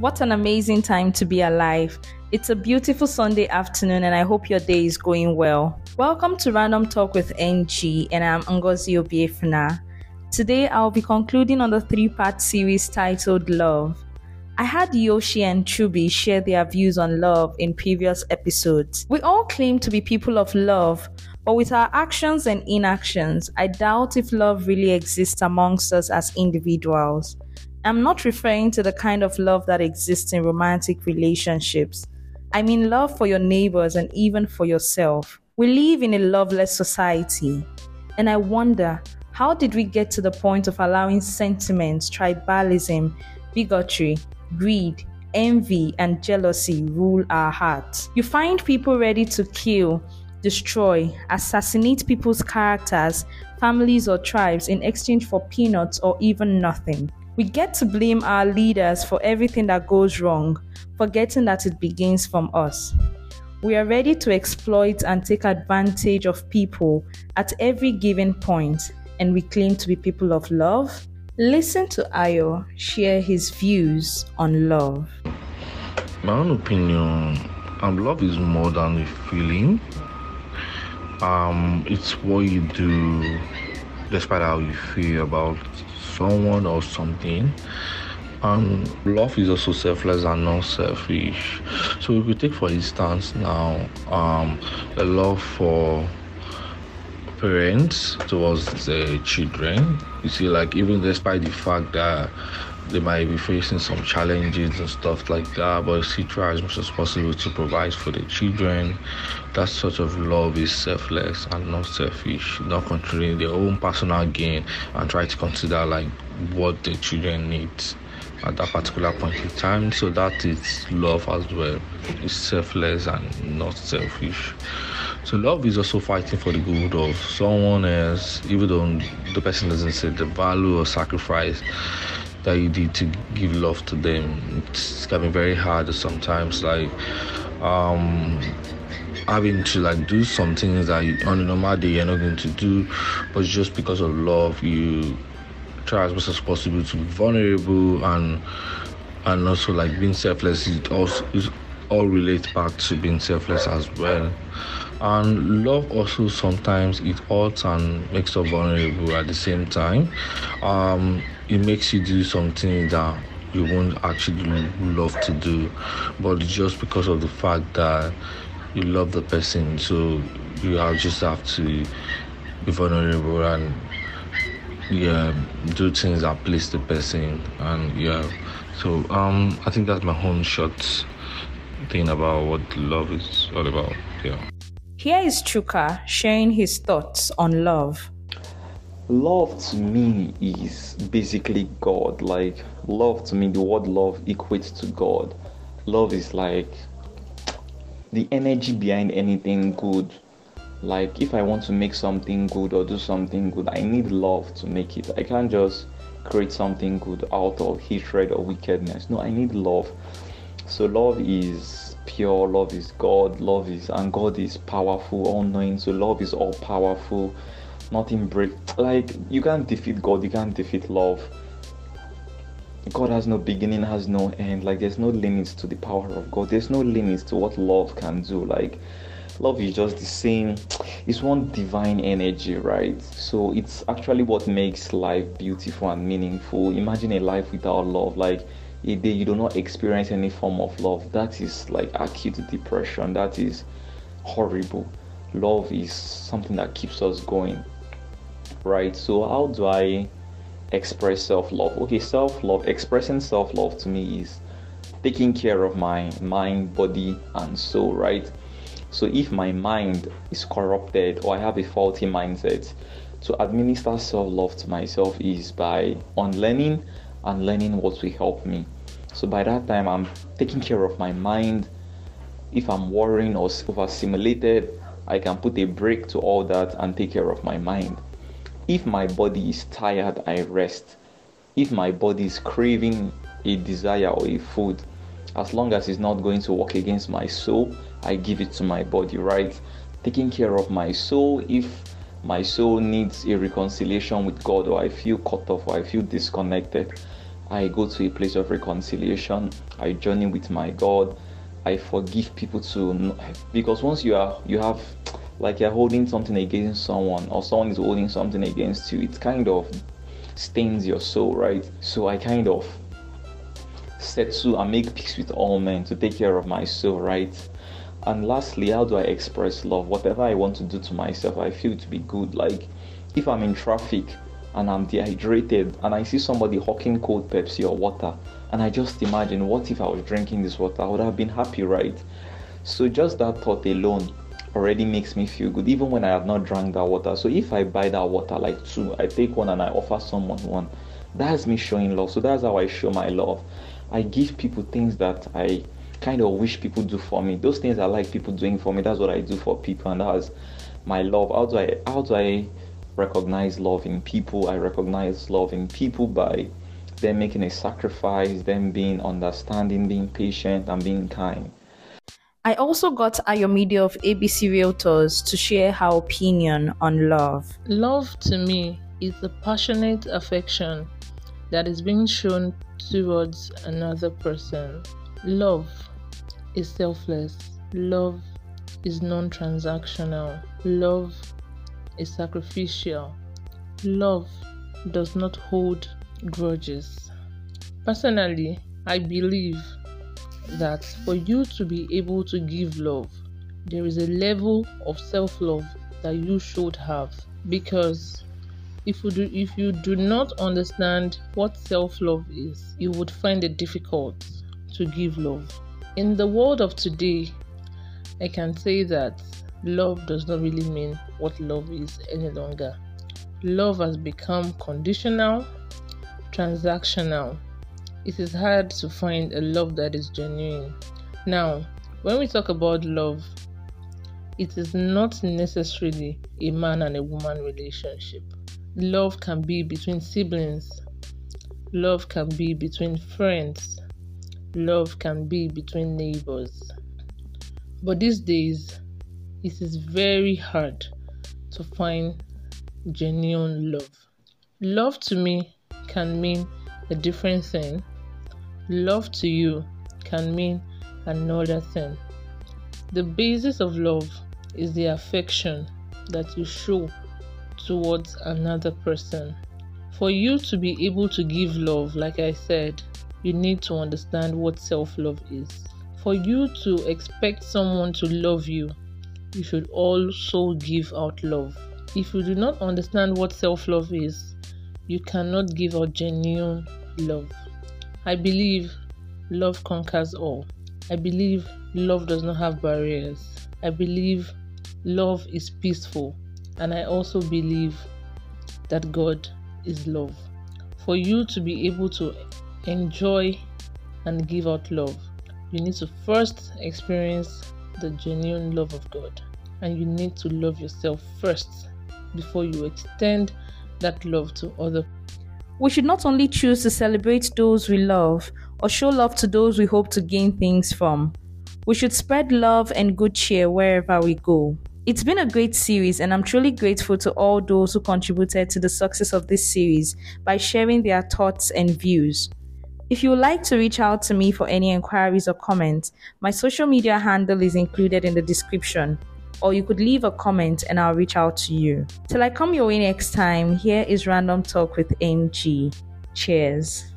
What an amazing time to be alive. It's a beautiful Sunday afternoon, and I hope your day is going well. Welcome to Random Talk with NG, and I'm Ngozi Obiefuna. Today, I'll be concluding on the three part series titled Love. I had Yoshi and Chubi share their views on love in previous episodes. We all claim to be people of love, but with our actions and inactions, I doubt if love really exists amongst us as individuals. I'm not referring to the kind of love that exists in romantic relationships. I mean love for your neighbors and even for yourself. We live in a loveless society, and I wonder how did we get to the point of allowing sentiments, tribalism, bigotry, greed, envy, and jealousy rule our hearts? You find people ready to kill, destroy, assassinate people's characters, families, or tribes in exchange for peanuts or even nothing. We get to blame our leaders for everything that goes wrong, forgetting that it begins from us. We are ready to exploit and take advantage of people at every given point, and we claim to be people of love. Listen to Ayo share his views on love. My own opinion, um, love is more than a feeling. Um, it's what you do despite how you feel about someone or something. And love is also selfless and not selfish. So if we take for instance now um, the love for parents towards the children. You see, like even despite the fact that they might be facing some challenges and stuff like that, but still tries as much as possible to provide for the children. That sort of love is selfless and not selfish, not controlling their own personal gain and try to consider like what the children need at that particular point in time. So that is love as well. It's selfless and not selfish. So love is also fighting for the good of someone else, even though the person doesn't say the value or sacrifice that you did to give love to them. It's can be very hard sometimes, like um, having to like do some things that you, on a normal day you're not going to do, but just because of love, you try as much as possible to be vulnerable and and also like being selfless. It also it all relates back to being selfless as well. And love also sometimes it hurts and makes us vulnerable at the same time. Um, it makes you do something that you won't actually love to do, but just because of the fact that you love the person, so you have just have to be vulnerable and yeah, do things that please the person, and yeah. So um, I think that's my own short thing about what love is all about. Yeah. Here is Chuka sharing his thoughts on love. Love to me is basically God. Like, love to me, the word love equates to God. Love is like the energy behind anything good. Like, if I want to make something good or do something good, I need love to make it. I can't just create something good out of hatred or wickedness. No, I need love. So, love is pure, love is God, love is, and God is powerful, all knowing. So, love is all powerful nothing break. Like you can't defeat god you can't defeat love. God has no beginning has no end. Like there's no limits to the power of god. There's no limits to what love can do. Like love is just the same. It's one divine energy right? So it's actually what makes life beautiful and meaningful. Imagine a life without love. Like a day you do not experience any form of love. That is like acute depression. That is horrible. Love is something that keeps us going right? So, how do I express self love? Okay, self love, expressing self love to me is taking care of my mind, body, and soul, right? So, if my mind is corrupted or I have a faulty mindset, to administer self love to myself is by unlearning and learning what will help me. So, by that time, I'm taking care of my mind. If I'm worrying or overstimulated, I can put a break to all that and take care of my mind. If my body is tired, I rest. If my body is craving a desire or a food, as long as it's not going to work against my soul, I give it to my body, right? Taking care of my soul, if my soul needs a reconciliation with God, or I feel cut off, or I feel disconnected, I go to a place of reconciliation. I journey with my God. I forgive people to because once you are you have like you're holding something against someone or someone is holding something against you, it kind of stains your soul, right? So I kind of settle and make peace with all men to take care of my soul, right? And lastly, how do I express love? Whatever I want to do to myself, I feel to be good. Like if I'm in traffic and I'm dehydrated and I see somebody hawking cold Pepsi or water, and I just imagine what if I was drinking this water, I would have been happy, right? So just that thought alone already makes me feel good even when I have not drank that water. So if I buy that water like two, I take one and I offer someone one. That's me showing love. So that's how I show my love. I give people things that I kind of wish people do for me. Those things I like people doing for me. That's what I do for people, and that's my love. How do I how do I recognize love in people? I recognize love in people by them making a sacrifice, them being understanding, being patient, and being kind. I also got Ayomide of ABC Realtors to share her opinion on love. Love to me is the passionate affection that is being shown towards another person. Love is selfless. Love is non transactional. Love is sacrificial. Love does not hold grudges. Personally, I believe that for you to be able to give love, there is a level of self love that you should have. Because if you do if you do not understand what self love is, you would find it difficult to give love. In the world of today, I can say that love does not really mean what love is any longer. Love has become conditional, transactional, it is hard to find a love that is genuine. Now, when we talk about love, it is not necessarily a man and a woman relationship. Love can be between siblings, love can be between friends, love can be between neighbors. But these days, it is very hard to find genuine love. Love to me can mean a different thing Love to you can mean another thing. The basis of love is the affection that you show towards another person. For you to be able to give love, like I said, you need to understand what self love is. For you to expect someone to love you, you should also give out love. If you do not understand what self love is, you cannot give out genuine love. I believe love conquers all. I believe love does not have barriers. I believe love is peaceful. And I also believe that God is love. For you to be able to enjoy and give out love, you need to first experience the genuine love of God. And you need to love yourself first before you extend that love to other we should not only choose to celebrate those we love or show love to those we hope to gain things from, we should spread love and good cheer wherever we go. It's been a great series, and I'm truly grateful to all those who contributed to the success of this series by sharing their thoughts and views. If you would like to reach out to me for any inquiries or comments, my social media handle is included in the description or you could leave a comment and I'll reach out to you. Till I come your way next time, here is Random Talk with NG. Cheers.